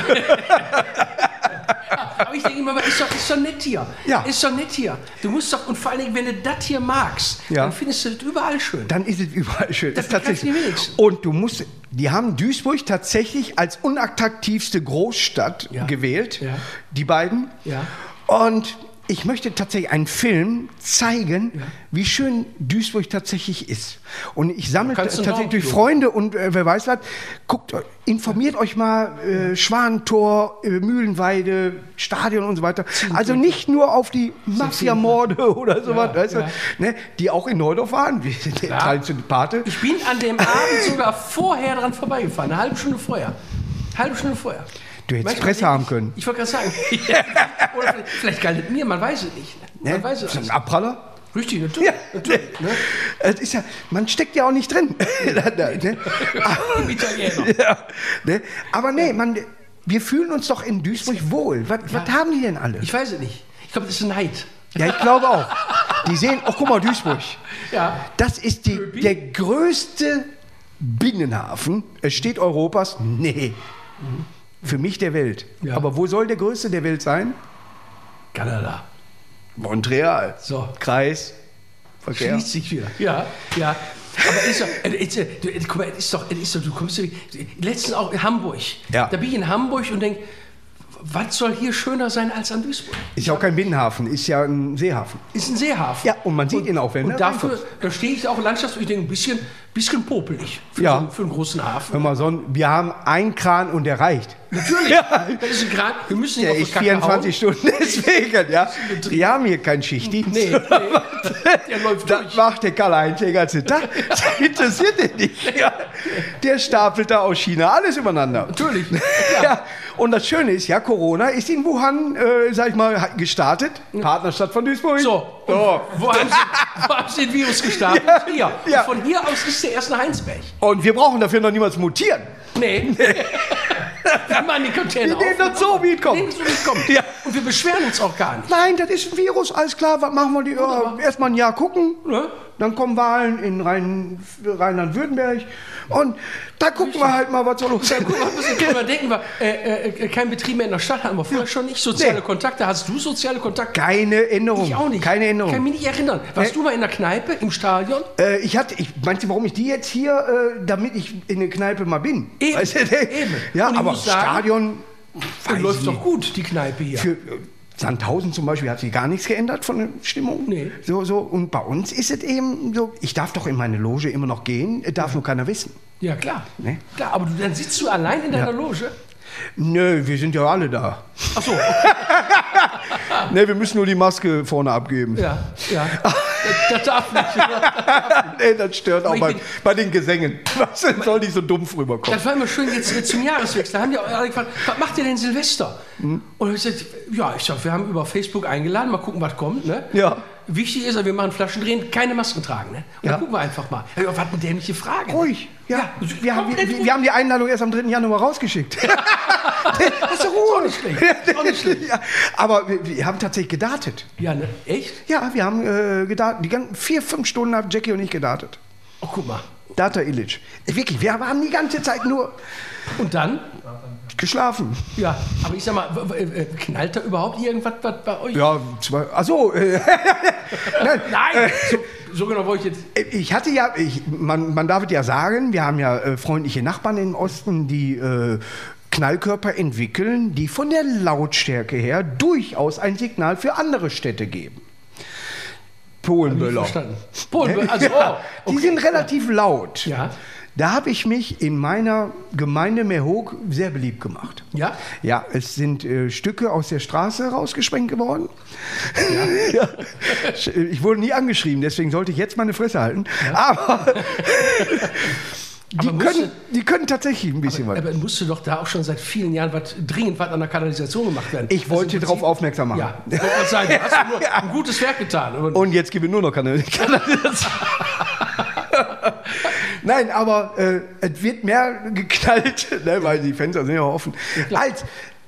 aber ich denke immer, ist doch, ist doch nett hier. Ja. Ist doch nett hier. Du musst doch, und vor allen Dingen, wenn du das hier magst, Ja. dann findest du das überall schön. Dann ist es überall schön. Das ist tatsächlich. Und du musst, die haben Duisburg tatsächlich als unattraktivste Großstadt Ja. gewählt, Ja. die beiden. Ja. Und ich möchte tatsächlich einen Film zeigen, wie schön Duisburg tatsächlich ist. Und ich sammle tatsächlich durch Freunde und äh, wer weiß was, guckt, informiert euch mal, äh, Schwanentor, äh, Mühlenweide, Stadion und so weiter. Also nicht nur auf die Mafia-Morde oder sowas, Ja, weißt du, ja. ne, die auch in Neudorf waren, wie der Klar. traditionelle Pate. Ich bin an dem Abend sogar vorher dran vorbeigefahren, eine halbe Stunde vorher. Halbe Stunde vorher. Du hättest Manchmal Presse haben können. Ich wollte gerade sagen. (laughs) Oder vielleicht, vielleicht galt es mir, man weiß es nicht. Man Ne? weiß es Das ist nicht. ein Abpraller. Richtig, natürlich. Ja, natürlich ne? (laughs) es ist ja, man steckt ja auch nicht drin. (laughs) Ne? Im Italiener. ja, ne? Aber nee, man, wir fühlen uns doch in Duisburg wohl. Was, was haben die denn alle? Ich weiß es nicht. Ich glaube, das ist Neid. Ja, ich glaube auch. Die sehen, oh, guck mal, Duisburg. Ja. Das ist die, der größte Binnenhafen. Es steht Europas. Nee. Für mich der Welt. Ja. Aber wo soll der größte der Welt sein? Kanada. Montreal. So. Kreis. Verkehr. Schließt sich wieder. Ja, ja. Aber ist doch, ist, du, guck mal, es ist doch, ist doch, du kommst, ja- letztens auch in Hamburg. Ja. Da bin ich in Hamburg und denke, was soll hier schöner sein als an Duisburg? Ist ja auch kein Binnenhafen, ist ja ein Seehafen. Ist ein Seehafen. Ja, und man sieht ihn auch, wenn Und dafür, da stehe ich auch landschaftsmäßig, ich denke, ein bisschen, bisschen popelig für, Ja. so, für einen großen Hafen. Hör mal, so ein, wir haben einen Kran und der reicht. Natürlich, Ja. das ist Grad, wir müssen die Kacke 24 Stunden, (laughs) deswegen, ja. Die haben hier keinen Schichtdienst. Nee, nee. (laughs) Der läuft durch. Das macht der Karl-Heinz den ganzen Tag. Das interessiert den nicht. Ja. Der stapelt da aus China alles übereinander. Natürlich. (laughs) Ja. Und das Schöne ist, ja, Corona ist in Wuhan, äh, sag ich mal, gestartet. Partnerstadt von Duisburg. So, So. Wo, haben Sie, wo haben Sie den Virus gestartet? Ja, Hier. ja. Und von hier aus ist der erst nach Heinsberg. Und wir brauchen dafür noch niemals mutieren. Nee. Wir machen die Container Wir nehmen auf. das so, wie es kommt. Nehmen so, wie es kommt. Ja. Und wir beschweren uns auch gar nicht. Nein, das ist ein Virus, alles klar, was machen wir? Die, ja, erstmal ein Jahr gucken, Ne? Dann kommen Wahlen in Rhein, Rheinland-Württemberg und da gucken wir halt mal, was so los ist. Guck mal, was kann man denken, wir, äh, äh, kein Betrieb mehr in der Stadt hatten wir vorher schon nicht. Soziale Nee. Kontakte, hast du soziale Kontakte? Keine Änderung. Ich auch nicht. Keine Ich Änderung. kann mich nicht erinnern. Warst Nee. du mal in der Kneipe, im Stadion? Äh, ich hatte, ich meinte, warum ich die jetzt hier, äh, damit ich in der Kneipe mal bin. Eben, Weißt du, eben. Ja, ich aber sagen, Stadion Läuft ich doch gut, die Kneipe hier. Für äh, Sandhausen zum Beispiel hat sich gar nichts geändert von der Stimmung. Nee. So, so. Und bei uns ist es eben so, ich darf doch in meine Loge immer noch gehen, äh, darf nur keiner wissen. ja, klar. Nee. klar. Aber du, dann sitzt du allein in deiner Loge? Nö, wir sind ja alle da. Ach so, (laughs) Ne, wir müssen nur die Maske vorne abgeben. ja, ja. (laughs) (laughs) Das, das darf nicht. Nee, das stört auch bei, bei den Gesängen. Was denn soll die so dumpf rüberkommen? Das war immer schön jetzt, jetzt zum Jahreswechsel. Da haben die auch alle gefragt, was macht ihr denn Silvester? Hm? Und ich gesagt, ja, ich sag, wir haben über Facebook eingeladen, mal gucken, was kommt. Ne? Ja. Wichtig ist, wir machen Flaschen drehen, keine Masken tragen. Ne? Und Ja. dann gucken wir einfach mal. Ja, was eine dämliche Frage. ne? Ruhig. Ja, Ja, wir, haben, wir, wir haben die Einladung erst am 3. Januar rausgeschickt. Hast du Ruhe? Ist auch nicht schlecht. Ja, aber wir, wir haben tatsächlich gedartet. Ja, ne? Echt? Ja, wir haben äh, gedartet. Die ganzen vier, fünf Stunden haben Jackie und ich gedartet. Oh, guck mal. Data Illich. Wirklich, wir haben die ganze Zeit nur Und dann? Geschlafen. Ja, aber ich sag mal, äh, knallt da überhaupt irgendwas was bei euch? Ja, zwei. Achso, äh, (laughs) nein, Nein, so, so genau wollte ich jetzt. Ich hatte ja, ich, man, man darf es ja sagen, wir haben ja äh, freundliche Nachbarn im Osten, die äh, Knallkörper entwickeln, die von der Lautstärke her durchaus ein Signal für andere Städte geben. Polenböller. Verstanden. Polen, (laughs) also, oh, Die okay. sind relativ laut. Ja. Da habe ich mich in meiner Gemeinde Meerhoek sehr beliebt gemacht. Ja? Ja, es sind äh, Stücke aus der Straße rausgesprengt geworden. Ja. (laughs) Ich wurde nie angeschrieben, deswegen sollte ich jetzt meine Fresse halten. Aber, (laughs) die, Aber musste- können, die können tatsächlich ein bisschen was. Aber musste doch da auch schon seit vielen Jahren was, dringend was an der Kanalisation gemacht werden. Ich wollte Also im darauf aufmerksam machen. Ja, ich wollte sagen, (laughs) du hast ja nur ein gutes Werk getan. Und Und jetzt gebe ich nur noch Kanalisation. Nein, aber äh, es wird mehr geknallt, (laughs) ne, weil die Fenster sind ja offen, als,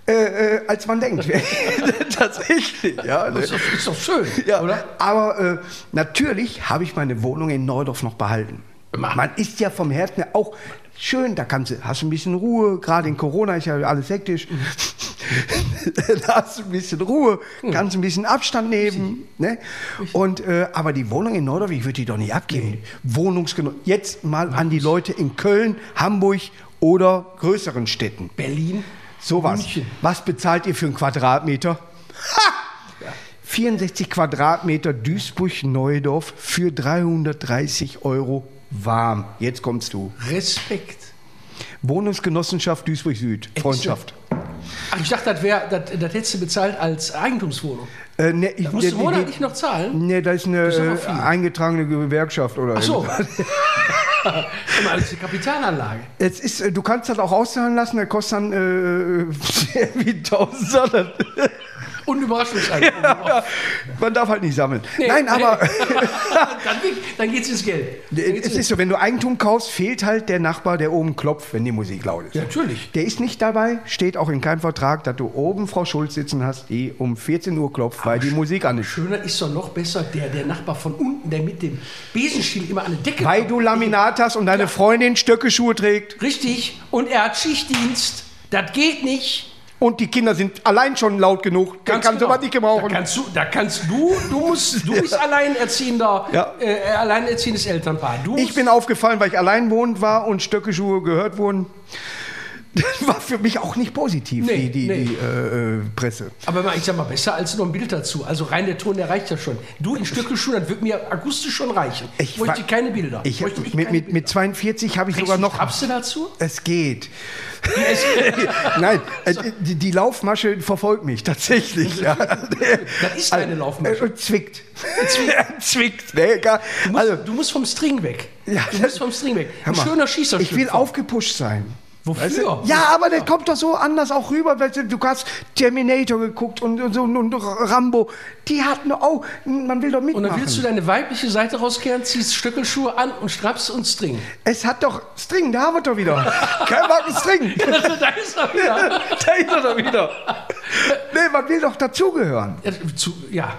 äh, äh, als man denkt. (laughs) Tatsächlich, ja. Ne? ist, doch, ist doch schön, Ja, oder? aber äh, natürlich habe ich meine Wohnung in Neudorf noch behalten. Man ist ja vom Herzen her auch schön, da kannst du, hast du ein bisschen Ruhe, gerade in Corona ist ja alles hektisch. (laughs) da hast du ein bisschen Ruhe, kannst ein bisschen Abstand nehmen. Ne? Und, äh, aber die Wohnung in Neudorf, ich würde die doch nicht abgeben. Wohnungsgenossen. Jetzt mal an die Leute in Köln, Hamburg oder größeren Städten. Berlin. Sowas. Was bezahlt ihr für einen Quadratmeter? Ha! 64 Quadratmeter Duisburg-Neudorf für 330 Euro warm. Jetzt kommst du. Respekt. Wohnungsgenossenschaft Duisburg-Süd. Freundschaft. Ach, ich dachte, das, wär, das, das hättest du bezahlt als Eigentumswohnung. Äh, ne, ich, Musst du die- monatlich noch zahlen? Ne, da ist eine ist eingetragene Gewerkschaft oder Ach so. das ist eine Kapitalanlage. Jetzt ist, äh, du kannst das auch auszahlen lassen, der kostet dann äh, (laughs) wie 1000 Dollar. Und Überraschungseinkommen. Man darf halt nicht sammeln. Nee, Nein, aber dann (laughs) dann geht es ins Geld. Es ist so, wenn du Eigentum kaufst, fehlt halt der Nachbar, der oben klopft, wenn die Musik laut ist. Ja, natürlich. Der ist nicht dabei, steht auch in keinem Vertrag, dass du oben Frau Schulz sitzen hast, die um 14 Uhr klopft, weil die Musik an ist. Schöner ist doch noch besser der, der Nachbar von unten, der mit dem Besenstiel immer an der Decke Weil du Laminat hast und deine Freundin Stöckeschuhe trägt Richtig. Und er hat Schichtdienst. Das geht nicht. Und die Kinder sind allein schon laut genug, dann kannst du genau. was nicht gebrauchen. Da kannst du, da kannst du, du musst, du bist (laughs) alleinerziehender, Ja. äh, alleinerziehendes Elternpaar. Du Ich bin aufgefallen, weil ich allein wohnend war und Stöckeschuhe gehört wurden. Das war für mich auch nicht positiv, Nee, die, die, nee. die äh, Presse. Aber ich sag mal, besser als noch ein Bild dazu. Also rein der Ton, der reicht ja schon. Du in Stückelschuhen, das wird mir akustisch schon reichen. Ich möchte keine Bilder. Ich, möchte ich mit, keine mit, mit 42 habe ich Trägst sogar du noch. Strapse dazu? Es geht. (laughs) Nein, äh, die, die Laufmasche verfolgt mich tatsächlich. (laughs) Ja. Das ist deine Laufmasche. Äh, Und zwickt. zwickt. (laughs) Ne? gar- Du musst, Also, du musst vom String weg. Ja, du musst vom String weg. Ein schöner Schießer. ich will aufgepusht sein. Wofür? Ja, aber der kommt doch so anders auch rüber. Du, du hast Terminator geguckt und, und so und Rambo. Die hatten auch, man will doch Und mitmachen. dann willst du deine weibliche Seite rauskehren, ziehst Stöckelschuhe an und Straps und String. es hat doch String, da haben wir doch wieder. (laughs) Kein Marken String. (laughs) da ist er wieder. (laughs) da ist er doch wieder. Nee, man will doch dazugehören. Ja, zu, ja.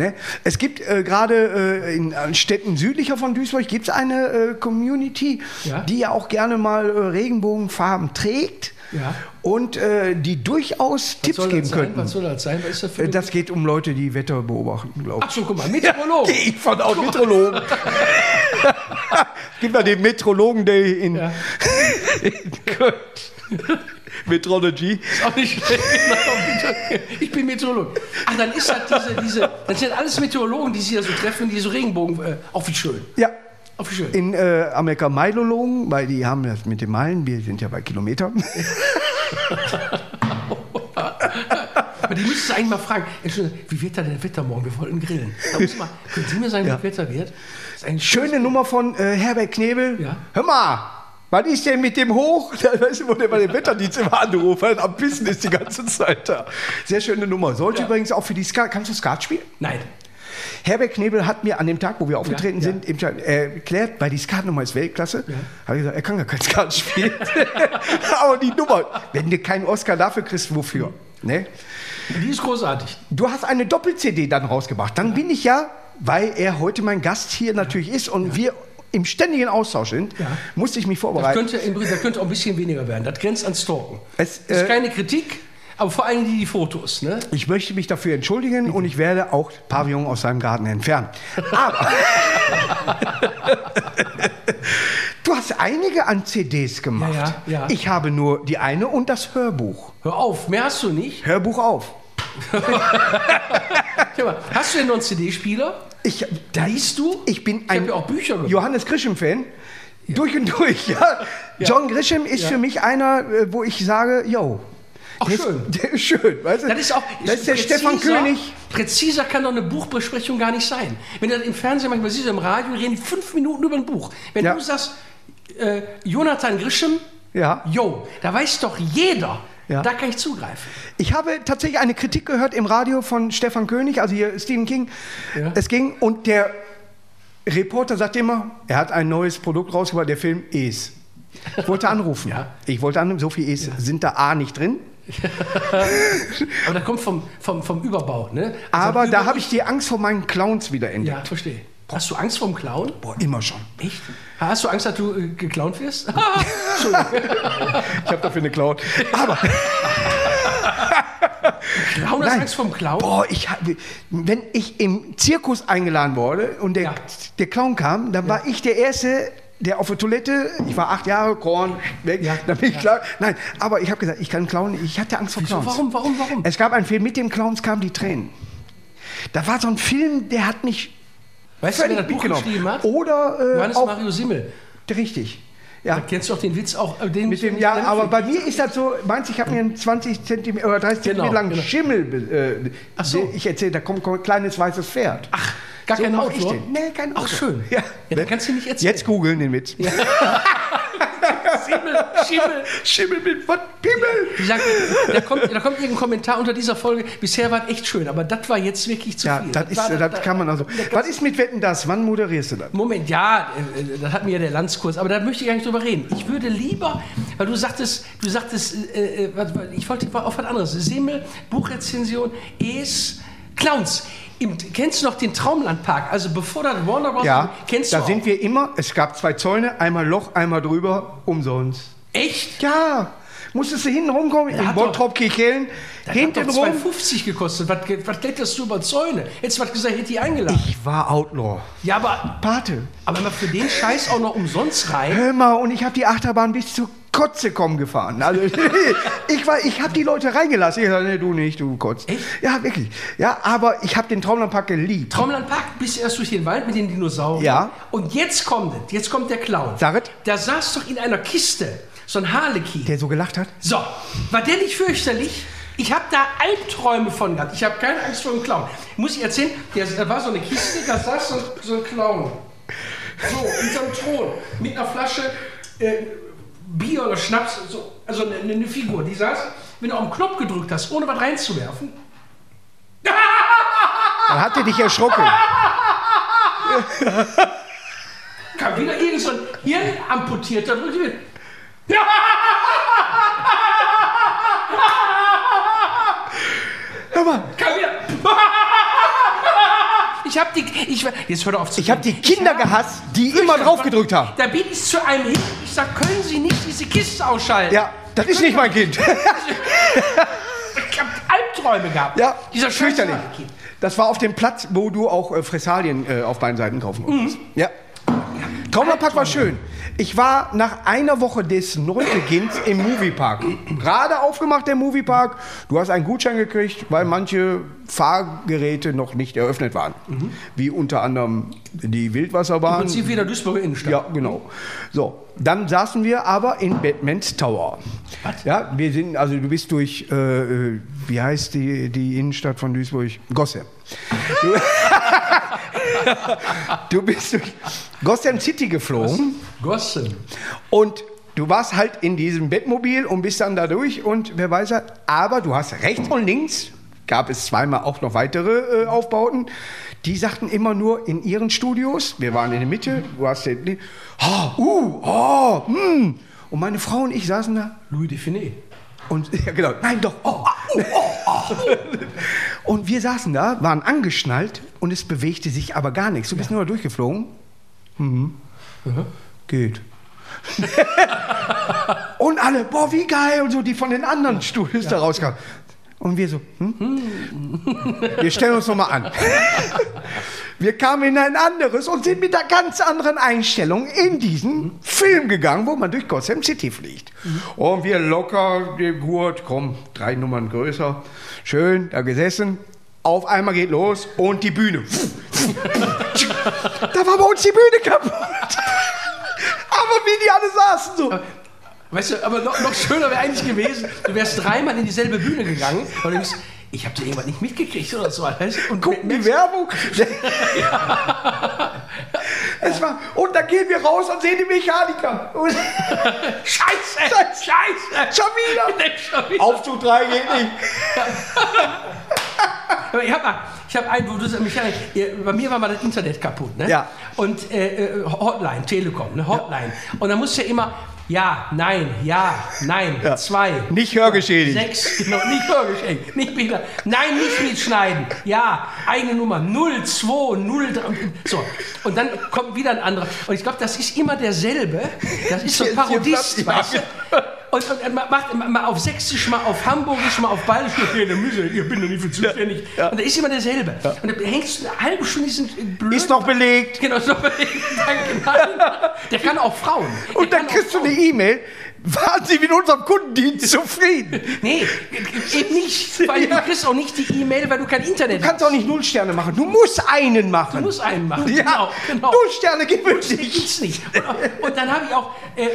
Ne? Es gibt äh, gerade äh, in äh, Städten südlicher von Duisburg gibt es eine äh, Community, Ja. die ja auch gerne mal äh, Regenbogenfarben trägt Ja. und äh, die durchaus Tipps soll geben könnten. Was soll das sein? Was ist das für Äh, Das geht um Leute, die Wetter beobachten, glaube Ach so, guck mal, Meteorologen. ich. Von auch Meteorologen. (laughs) Gibt ja den Meteorologen Day in, Ja. (laughs) in Köln. Metrology. Ist auch nicht schlecht. (laughs) Ich bin Meteorologe. Ach, dann ist das diese, diese, das sind alles Meteorologen, die sie da so treffen, diese Regenbogen. Äh, auch wie schön. Ja. Auch wie schön. In äh, Amerika Meilologen, weil die haben das mit den Meilen, wir sind ja bei Kilometer. (laughs) Aber die müsstest du eigentlich mal fragen, Entschuldigung, wie wird da denn das Wetter morgen? Wir wollten grillen. Da muss mal, können Sie mir sagen, wie das Wetter wird? Das ist ein Schöne Nummer von äh, Herbert Knebel. Ja. Hör mal, was ist denn mit dem hoch? (laughs) Da weißt du, wo der bei dem Wetterdienst immer angerufen hat. Am Pissen ist die ganze Zeit da. Sehr schöne Nummer. Sollte Ja. übrigens auch für die Skat. Kannst du Skat spielen? Nein. Herbert Knebel hat mir an dem Tag, wo wir aufgetreten ja. sind, im Chat, äh, erklärt, weil die Skatnummer ist Weltklasse. Habe ich gesagt, er kann gar kein Skat spielen. (laughs) Aber die Nummer, wenn du keinen Oscar dafür kriegst, wofür? Ne? Die ist großartig. Du hast eine Doppel-CD dann rausgebracht. Dann bin ich ja, weil er heute mein Gast hier natürlich ist und wir im ständigen Austausch sind, Ja. musste ich mich Das vorbereiten. könnte, im Prinzip- das könnte auch ein bisschen weniger werden. Das grenzt an Stalken. Es, das ist äh, keine Kritik, aber vor allem die, die Fotos. Ne? Ich möchte mich dafür entschuldigen und ich werde auch Pavillon aus seinem Garten entfernen. Aber (laughs) du hast einige an CDs gemacht. Ja, ja. Ich habe nur die eine und das Hörbuch. Hör auf, mehr hast du nicht. Hörbuch auf. (laughs) Mal, hast du denn noch einen CD-Spieler? Ich, Da liest du? ich bin Ich ein ja auch Bücher gemacht. Johannes Grisham-Fan. Durch und durch, ja. John Grisham ist Ja. für mich einer, äh, wo ich sage, yo. Ach, der schön. Ist, (laughs) der ist schön, weißt du? Das ist auch. Das ist der Stefan König. Präziser kann doch eine Buchbesprechung gar nicht sein. Wenn du das im Fernsehen manchmal siehst, im Radio reden fünf Minuten über ein Buch. Wenn Ja. du sagst, äh, Jonathan Grisham, Ja. yo, da weiß doch jeder, Ja. da kann ich zugreifen. Ich habe tatsächlich eine Kritik gehört im Radio von Stefan König, also hier Stephen King. Ja. Es ging und der Reporter sagte immer, er hat ein neues Produkt rausgebracht, der Film ist. Ich wollte anrufen. (laughs) Ja. Ich wollte anrufen, so viel ist, sind da A nicht drin. (laughs) Aber das kommt vom, vom, vom Überbau. Ne? Also Aber über- da habe ich die Angst vor meinen Clowns wieder entdeckt. Ja, verstehe. Hast du Angst vor dem Clown? Boah, immer schon. Echt? Hast du Angst, dass du äh, geklaut wirst? (laughs) Entschuldigung. Ich habe dafür eine Clown. Aber (laughs) Clown hast Nein. Angst vor dem Clown? Boah, ich, hab- wenn ich im Zirkus eingeladen wurde und der, Ja. der Clown kam, dann war ich der Erste, der auf der Toilette, ich war acht Jahre, Korn, weg, Ja, dann bin ich klar. Nein, aber ich habe gesagt, ich kann Clown, ich hatte Angst vor Wieso? Clowns. Warum, warum, warum? Es gab einen Film mit dem Clowns, kamen die Tränen. Da war so ein Film, der hat mich Weißt du, wer das Buch mitgenommen. geschrieben hat? Oder äh, Johannes auch, Mario Simmel. richtig. Ja. Da kennst du auch den Witz auch. äh, Den Mit dem, ja, aber bei mir ist das so, meinst du, ich habe mir einen 20 Zentimeter oder 30 Genau, Zentimeter langen genau. Schimmel, äh, Ach so. ich erzähle, da kommt ein kleines weißes Pferd. Ach, gar so kein Auto? ich den. Nee, kein Auto. Ach, schön. Ja. Ja, dann kannst du nicht erzählen. Jetzt googeln den Witz. Simmel, Schimmel. Schimmel mit was? Pimmel. Sagen, da, kommt, da kommt irgendein Kommentar unter dieser Folge. Bisher war es echt schön, aber das war jetzt wirklich zu Ja, viel. das, ist, war, das kann man also. Was ist mit Wetten das? Wann moderierst du das? Moment, ja, äh, äh, das hat mir ja der Landskurs, aber da möchte ich gar nicht drüber reden. Ich würde lieber, weil du sagtest, du sagtest, äh, äh, ich wollte auf was anderes. Simmel, Buchrezension, Es, Clowns. Im, kennst du noch den Traumlandpark? Also bevor das Warner Bros. Ja, kennst da du auch. sind wir immer. Es gab zwei Zäune, einmal Loch, einmal drüber, umsonst. Echt? Ja, musstest du hinten rumkommen, in Bottrop Kirchhellen, Das hinten rum. 2,50 gekostet. Was, was kletterst du über Zäune? Hättest du was gesagt, hätte ich eingeladen. Ich war Outlaw. Ja, aber, Pate. aber für den Scheiß auch noch umsonst rein. Hör mal, und ich habe die Achterbahn bis zur Kotze kommen gefahren. Also (laughs) ich war, ich habe die Leute reingelassen. Ich sag, nee, du nicht, du kotzt. Echt? Ja, wirklich. Ja, aber ich habe den Traumlandpark geliebt. Traumlandpark, bist du erst durch den Wald mit den Dinosauriern. Ja. Und jetzt kommt es, jetzt kommt der Clown. Sag es. Da saß doch in einer Kiste so ein Harlekin. Der so gelacht hat. So, war der nicht fürchterlich? Ich habe da Albträume von gehabt. Ich habe keine Angst vor dem Clown. Muss ich erzählen, der, da war so eine Kiste, da saß so, so ein Clown. So, in so einem Thron. Mit einer Flasche äh, Bier oder Schnaps. So, also eine, eine Figur. Die saß, wenn du auf den Knopf gedrückt hast, ohne was reinzuwerfen. (laughs) Dann hat er dich erschrocken. Kam wieder irgend so ein Hirn amputierter. drückt wieder. Hör mal, Kam wieder. Ich hab die. Ich, jetzt hör auf zu ich habe die Kinder gehasst, die immer drauf gedrückt haben. Da bin ich zu einem hin. Ich sag, können Sie nicht diese Kiste ausschalten? Ja, das ist nicht mein Kind. Ich hab Albträume gehabt. Ja, dieser fürchterlich. Das war auf dem Platz, wo du auch äh, Fressalien äh, auf beiden Seiten kaufen konntest. Ja. Traumlandpark war schön. Ich war nach einer Woche des Neubeginns im Moviepark. Gerade aufgemacht, der Moviepark. Du hast einen Gutschein gekriegt, weil manche Fahrgeräte noch nicht eröffnet waren. Wie unter anderem die Im Wildwasserbahn. Prinzip wieder Duisburger Innenstadt. Ja, genau. So, dann saßen wir aber in Batman's Tower. Was? Ja, wir sind, also du bist durch, äh, äh, wie heißt die, die Innenstadt von Duisburg? Gotham. (laughs) Du, bist durch Gotham City geflogen Gossen. und du warst halt in diesem Bettmobil und bist dann da durch und wer weiß er, aber du hast rechts und links, gab es zweimal auch noch weitere äh, Aufbauten, die sagten immer nur in ihren Studios, wir waren in der Mitte, du hast den, oh, uh, oh, hm. Und meine Frau und ich saßen da Louis Define. und, (laughs) ja genau, nein doch, oh, oh, oh, oh. Und wir saßen da, waren angeschnallt und es bewegte sich aber gar nichts. Du bist nur durchgeflogen. Mhm. Geht. (laughs) und alle, boah, wie geil und so, die von den anderen Studios da rauskamen. Und wir so, hm? wir stellen uns nochmal an. (laughs) Wir kamen in ein anderes und sind mit einer ganz anderen Einstellung in diesen Film gegangen, wo man durch Gotham City fliegt. Und wir locker den Gurt, komm, drei Nummern größer, schön da gesessen. Auf einmal geht los und die Bühne. da war bei uns die Bühne kaputt. Aber wie die alle saßen so. Weißt du, aber noch, noch schöner wäre eigentlich gewesen, du wärst dreimal in dieselbe Bühne gegangen und denkst, ich habe da irgendwas nicht mitgekriegt oder so. Und gucken die Werbung. es war, und dann gehen wir raus und sehen die Mechaniker. Scheiße! Scheiße. Scheiße! schon wieder. Schon wieder. Aufzug 3 geht nicht. Ich habe hab einen, wo du sagst, Michael, ihr- bei mir war mal das Internet kaputt, ne? Ja. Und äh, äh, Hotline, Telekom, ne? Hotline. Und dann musst du ja immer, ja, nein, ja, nein, Ja. zwei. Nicht hörgeschädigt. Sechs, genau, nicht hörgeschenkt, nicht behindert. Nein, nicht mitschneiden. Ja, eigene Nummer, 0, 2, 0, 3. So, und dann kommt wieder ein anderer. Und ich glaube, das ist immer derselbe. Das ist so ein Parodist, weißt du? Und, und er macht mal- auf Sächsisch, mal auf Hamburgisch, mal auf Bayerisch. Okay, dann müssen wir, ich bin doch nicht für zuständig. Ja. Und der ist immer derselbe. Und da hängst du eine halbe Stunde diesen blöden... Ist noch belegt. Genau, so (laughs) Danke, nein. Der kann auch Frauen. Der Und dann kriegst du Frauen. eine E-Mail. Waren Sie mit unserem Kundendienst zufrieden? Nee, eben nicht. Weil du kriegst auch nicht die E-Mail, weil du kein Internet Du kannst auch nicht null Sterne machen. Du musst einen machen. Du musst einen machen. Ja, Genau, genau. Null Sterne gibt es nicht. gibt's nicht. Und, und dann habe ich auch äh, äh,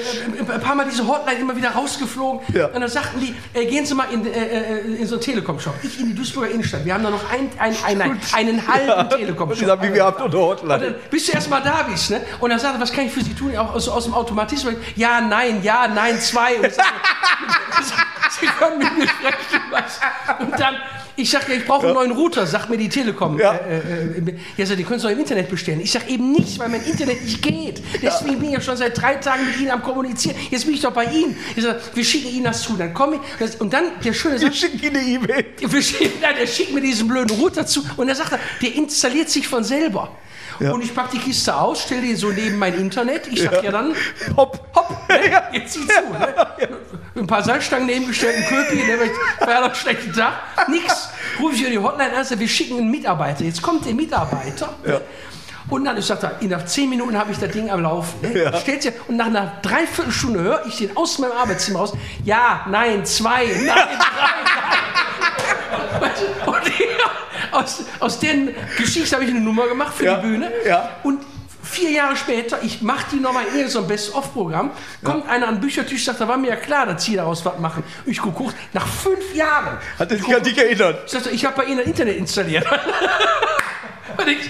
ein paar Mal diese Hotline immer wieder rausgeflogen. Ja. Und dann sagten die, äh, gehen Sie mal in, äh, äh, in so einen Telekom-Shop. Ich in die Duisburger Innenstadt. Wir haben da noch ein, ein, ein, ein, einen halben Telekom-Shop. Sie sagen, wie wir haben eine Und Hotline. dann, bis du erst mal da bist, ne? Und dann sagt er, was kann ich für Sie tun? Auch aus, aus dem Automatismus. Ja, nein, ja, nein, zwei. Und ich sag, Sie können mit mir sprechen. Was? Und dann, ich sag ja, ich brauche einen neuen Router, sagt mir die Telekom. Ja. Äh, äh, äh, ja, sagt, die können Sie doch im Internet bestellen. Ich sag eben nicht, weil mein Internet nicht geht. Deswegen bin ich ja schon seit drei Tagen mit Ihnen am Kommunizieren. Jetzt bin ich doch bei Ihnen. Ich sag, wir schicken Ihnen das zu. Dann komme ich. Und dann der schöne Wir Satz. schicken Ihnen eine E-Mail. Wir schicken, nein, er schickt mir diesen blöden Router zu und er sagt, er, der installiert sich von selber. Und ich pack die Kiste aus, stelle die so neben mein Internet. Ich sag ja, dann, (laughs) Hopp. hopp, ne, jetzt zieh zu. Ne? Ein paar Salzstangen nebengestellt, ein Köpi, der war ja noch einen schlechten Tag. Nix. Rufe ich über die Hotline an, sag, wir schicken einen Mitarbeiter. Jetzt kommt der Mitarbeiter. Ne? Und dann, ich sagte, nach zehn Minuten habe ich das Ding am Laufen. Ne? Stellt sich, und nach einer Dreiviertelstunde höre ich den aus meinem Arbeitszimmer raus. Ja, nein, zwei, nein, drei, nein. (laughs) Weißt du, Und die, aus, aus der Geschichte habe ich eine Nummer gemacht für Ja, die Bühne. ja. Und vier Jahre später, ich mache die nochmal in so ein Best-of-Programm, kommt einer an den Büchertisch, sagt, da war mir ja klar, dass Sie daraus was machen. Ich gucke hoch, nach fünf Jahren. Hat er sich an dich erinnert? Ich sagte, ich habe bei Ihnen ein Internet installiert. (laughs) Und ich,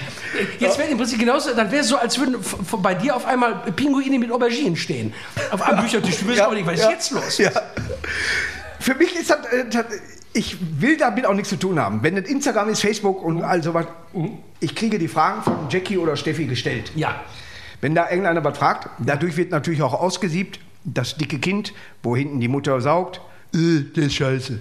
jetzt wäre im Prinzip genauso, dann wäre es so, als würden bei dir auf einmal Pinguine mit Auberginen stehen. Auf einem (laughs) Büchertisch. Du wirst auch nicht, was ist jetzt los? Ja. Für mich ist das, äh, das, ich will damit auch nichts zu tun haben. Wenn das Instagram ist, Facebook und all sowas, ich kriege die Fragen von Jackie oder Steffi gestellt. Ja. Wenn da irgendeiner was fragt, dadurch wird natürlich auch ausgesiebt, das dicke Kind, wo hinten die Mutter saugt, äh, das ist scheiße.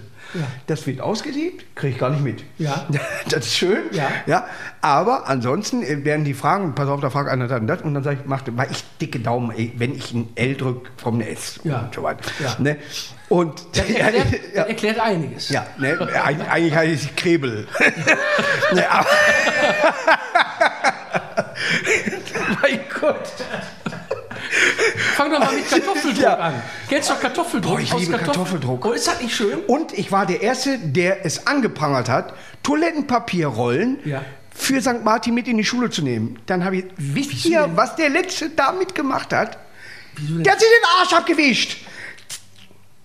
Das wird ausgesiebt, kriege ich gar nicht mit. Ja. (laughs) Das ist schön. Ja. Ja. Aber ansonsten äh, werden die Fragen, pass auf, da fragt einer das und das und dann sage ich, mach, weil ich dicke Daumen, wenn ich ein L drücke, eine S Ja. und so weiter. Ja. Ne? Und Das (laughs) erklärt, das erklärt einiges. ja, ne, eigentlich, heißt es Krebel. (laughs) ne, mein Gott. Fang doch mal mit Kartoffeldruck Ja. an. Kennst doch Kartoffeldruck? Boah, ich aus liebe Kartoffel- Kartoffeldruck. Oh, ist das nicht schön? Und ich war der Erste, der es angeprangert hat, Toilettenpapierrollen Ja. für St. Martin mit in die Schule zu nehmen. Dann habe ich, wisst ihr, denn? was der Letzte damit gemacht hat? Wieso? Der hat sich den Arsch abgewischt.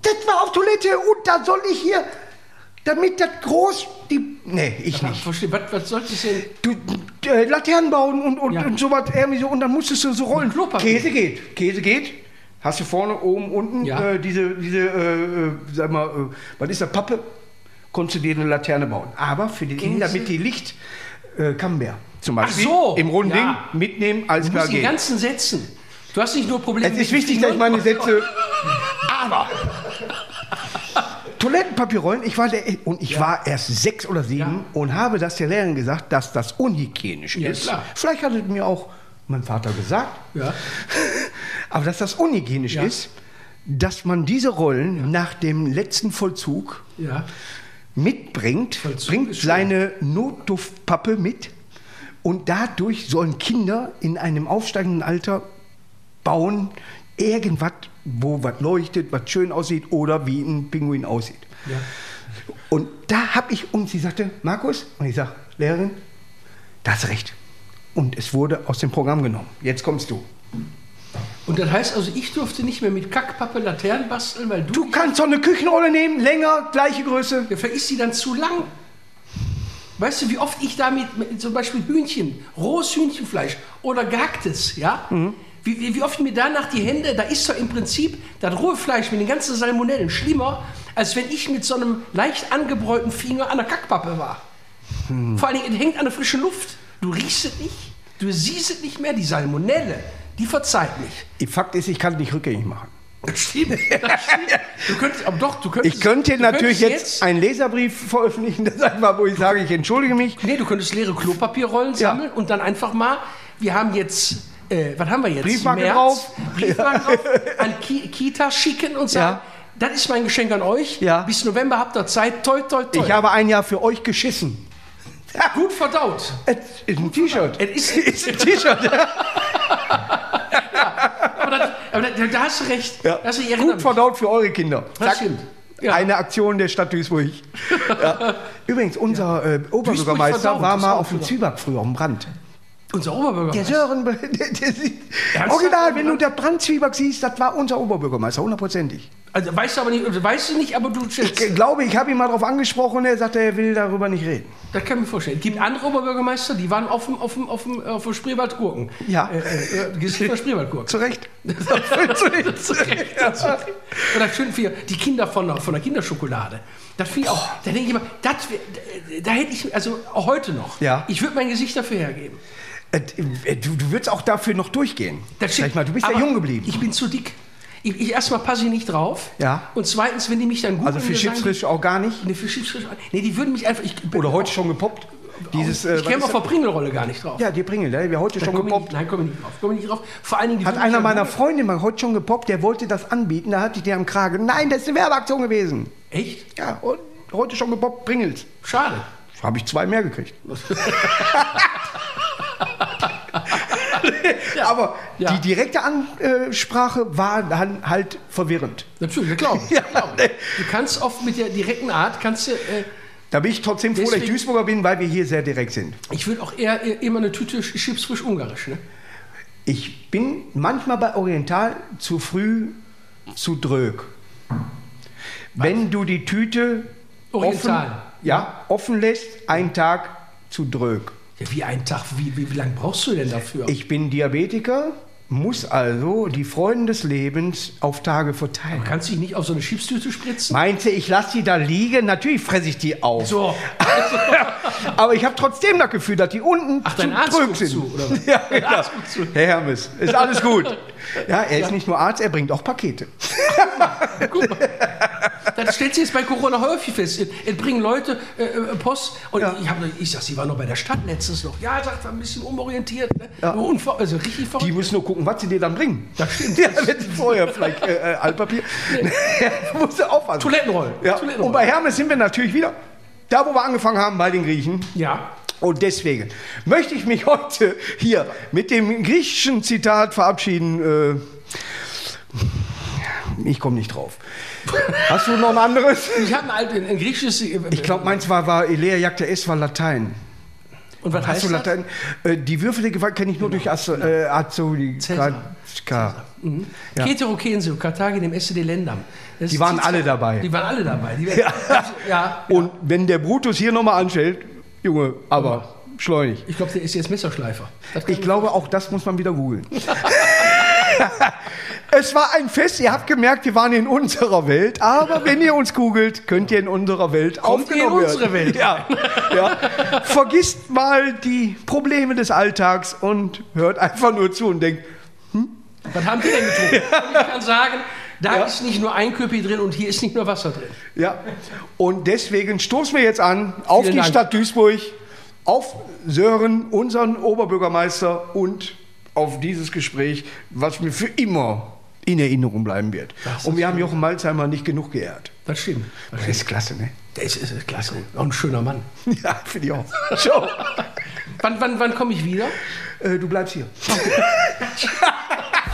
Das war auf Toilette und da soll ich hier, damit das groß, die, nee, ich nicht. Verstehe, was, was soll das denn? Du, äh, Laternen bauen und, und, Ja. und sowas irgendwie so und dann musstest du so rollen. Klopapier. Käse geht, Käse geht. Hast du vorne, oben, unten Ja. äh, diese, diese äh, äh, sag mal, äh, was ist das, Pappe? Konntest du dir eine Laterne bauen. Aber für die Kinder mit die Licht, äh, Camembert zum Beispiel. so, Im runden ja. Ding mitnehmen, alles Du klar musst die geht. ganzen Sätzen. Du hast nicht nur Probleme Es ist wichtig, dass ich meine Sätze. (laughs) Aber. Toilettenpapierrollen, ich war der, und ich war erst sechs oder sieben und habe das der Lehrerin gesagt, dass das unhygienisch Ja, ist. klar. Vielleicht hat es mir auch mein Vater gesagt. Ja. (laughs) Aber dass das unhygienisch Ja. ist, dass man diese Rollen nach dem letzten Vollzug Ja. mitbringt, Vollzug bringt seine Notduftpappe mit und dadurch sollen Kinder in einem aufsteigenden Alter bauen irgendwas, wo was leuchtet, was schön aussieht oder wie ein Pinguin aussieht. Ja. Und da habe ich, und sie sagte, Markus, und ich sage, Lehrerin, da hast recht. Und es wurde aus dem Programm genommen. Jetzt kommst du. Und das heißt also, ich durfte nicht mehr mit Kackpappe Laternen basteln, weil du, Du kannst doch eine Küchenrolle nehmen, länger, gleiche Größe. Ja, vielleicht ist die dann zu lang. Weißt du, wie oft ich damit mit, zum Beispiel Hühnchen, rohes Hühnchenfleisch oder gehacktes, ja? Wie, wie, wie oft mir danach die Hände, da ist doch im Prinzip das rohe Fleisch mit den ganzen Salmonellen schlimmer, als wenn ich mit so einem leicht angebräuten Finger an der Kackpappe war. Vor allen Dingen, es hängt an der frischen Luft. Du riechst es nicht, du siehst es nicht mehr, die Salmonelle, die verzeiht nicht. Fakt ist, ich kann es nicht rückgängig machen. Das stimmt, das stimmt. Du könntest, aber doch, du könntest. Ich könnte natürlich könntest jetzt, einen Leserbrief veröffentlichen, (laughs) das einfach, wo ich sage, ich entschuldige mich. Nee, du könntest leere Klopapierrollen Ja. sammeln und dann einfach mal, wir haben jetzt, äh, was haben wir jetzt? Briefmarke drauf. Briefmarke drauf, an Ki Kita schicken und sagen, Ja. das ist mein Geschenk an euch. Ja. Bis November habt ihr Zeit, toi, toi, toi. Ich habe ein Jahr für euch geschissen. Gut verdaut. Es ist ein T-Shirt. Es ist, ein T-Shirt. aber das, aber da, da hast du recht. Ja. Da hast du ich Gut verdaut für eure Kinder. Das stimmt. Ja. Eine Aktion der Stadt Duisburg. (laughs) ja. Übrigens, unser äh, Oberbürgermeister war das mal auf dem. Zwieback früher am Brand. Unser Der Oberbürgermeister. Sören, (laughs) der, der, Ernsthaft? original, wenn du der Brandzwieback siehst, das war unser Oberbürgermeister, hundertprozentig. Also, weißt du aber nicht, weißt du nicht, aber du schätzt. Ich glaube, ich habe ihn mal darauf angesprochen, er sagte, er will darüber nicht reden. Das kann ich mir vorstellen. Es gibt andere Oberbürgermeister, die waren auf dem, auf dem, auf dem, auf dem Spreewaldgurken. Ja. Äh, äh, von Spreewaldgurken. (laughs) Zu Recht. Zu Recht. Oder schön für die Kinder von der, von der Kinderschokolade. Das finde ich auch, da denke ich immer, das, da hätte ich, also auch heute noch, Ja. ich würde mein Gesicht dafür hergeben. Äh, äh, Du, du würdest auch dafür noch durchgehen. Das Sag ich mal, du bist ja jung geblieben. Ich bin zu dick. Ich, ich erstmal passe ich nicht drauf. Ja. Und zweitens, wenn die mich dann gut also für Chipsfisch auch gar nicht. Ne, für Chipsfisch. Nee, die würden mich einfach. Ich, Oder heute schon gepoppt. Dieses, äh, ich käme auf der Pringelrolle gar nicht drauf. Ja, die Pringel, der wäre heute Da schon gepoppt. nicht, nein, komme ich nicht drauf. Komme nicht drauf. Vor allen Dingen, Hat einer meiner Freunde mal heute schon gepoppt, der wollte das anbieten, da hatte ich den am Kragen. Nein, das ist eine Werbeaktion gewesen. Echt? Ja, und heute schon gepoppt, Pringels. Schade. Habe ich zwei mehr gekriegt. (laughs) (laughs) Aber Ja. die direkte Ansprache war dann halt verwirrend. Natürlich, glaube ich. Ja, glaub ich. Du kannst oft mit der direkten Art, kannst du. Äh, Da bin ich trotzdem froh, dass ich Duisburger bin, weil wir hier sehr direkt sind. ich würde auch eher, eher immer eine Tüte Chips frisch ungarisch. Ne? Ich bin manchmal bei Oriental zu früh zu drög. Wenn du die Tüte offen, ja, offen lässt, einen Tag zu drög. Ja, wie ein Tag. Wie, wie, wie lange brauchst du denn dafür? Ich bin Diabetiker, muss also die Freuden des Lebens auf Tage verteilen. Kannst du dich nicht auf so eine Chipstüte spritzen? Meinte, ich lasse die da liegen? Natürlich fresse ich die auf. So. (laughs) Aber ich habe trotzdem das Gefühl, dass die unten Ach, dein Arzt guckt sind. zu, oder was? (laughs) Ja, genau. Zu. Herr Hermes, ist alles gut. Ja, er ist nicht nur Arzt, er bringt auch Pakete. Guck mal. Das stellt sich jetzt bei Corona häufig fest. Es- bringen Leute äh, äh, Post und Ja. ich, hab, ich sag, sie war noch bei der Stadt letztens noch. Ja, sagt, war ein bisschen umorientiert. Ne? Ja. Also richtig verrückt. Die müssen nur gucken, was sie dir dann bringen. Das stimmt. Ja, wenn sie vorher vielleicht äh, äh, Altpapier. (laughs) musst du aufpassen. Toilettenrollen. Ja. Toilettenrollen. Und bei Hermes sind wir natürlich wieder da, wo wir angefangen haben, bei den Griechen. ja. Und deswegen möchte ich mich (laughs) heute hier mit dem griechischen Zitat verabschieden. Äh, ich komme nicht drauf. Hast du noch ein anderes? (laughs) Ich habe ein, ein, ein griechisches. äh, Ich glaube, meins war, war Elea jagte S war Latein. Und was Hast heißt du das? Latein? Äh, die Würfel der Gewalt kenne ich nur durch Azo, äh, Cäsar. Azolika. Mhm. Ja. Ketero Kenso, Karthagen im Esse de Lendam. Das Die waren alle dabei. Die waren alle dabei. Die (laughs) werden, ja. Und wenn der Brutus hier nochmal anstellt, Junge, aber schleunig. Ich glaube, der ist jetzt Messerschleifer. Ich glaube, auch das muss man wieder googeln. (laughs) es war ein Fest, ihr habt gemerkt, wir waren in unserer Welt, aber wenn ihr uns googelt, könnt ihr in unserer Welt Kommt ihr in aufgenommen unsere werden. Welt Ja, ja. Vergisst mal die Probleme des Alltags und hört einfach nur zu und denkt, Was haben die denn getrunken? (laughs) Ich kann sagen, da ist nicht nur ein Köpi drin und hier ist nicht nur Wasser drin. ja. Und deswegen stoßen wir jetzt an auf Vielen die Dank. Stadt Duisburg, auf Sören, unseren Oberbürgermeister und auf dieses Gespräch, was mir für immer in Erinnerung bleiben wird. Das Und wir haben Jochen Malzheimer nicht genug geehrt. Das stimmt. Das Das ist klasse, ne? Der ist, klasse. Auch ein schöner Mann. (laughs) Ja, finde ich auch. (laughs) Ciao. Wann, wann, wann komme ich wieder? Äh, du bleibst hier. (laughs)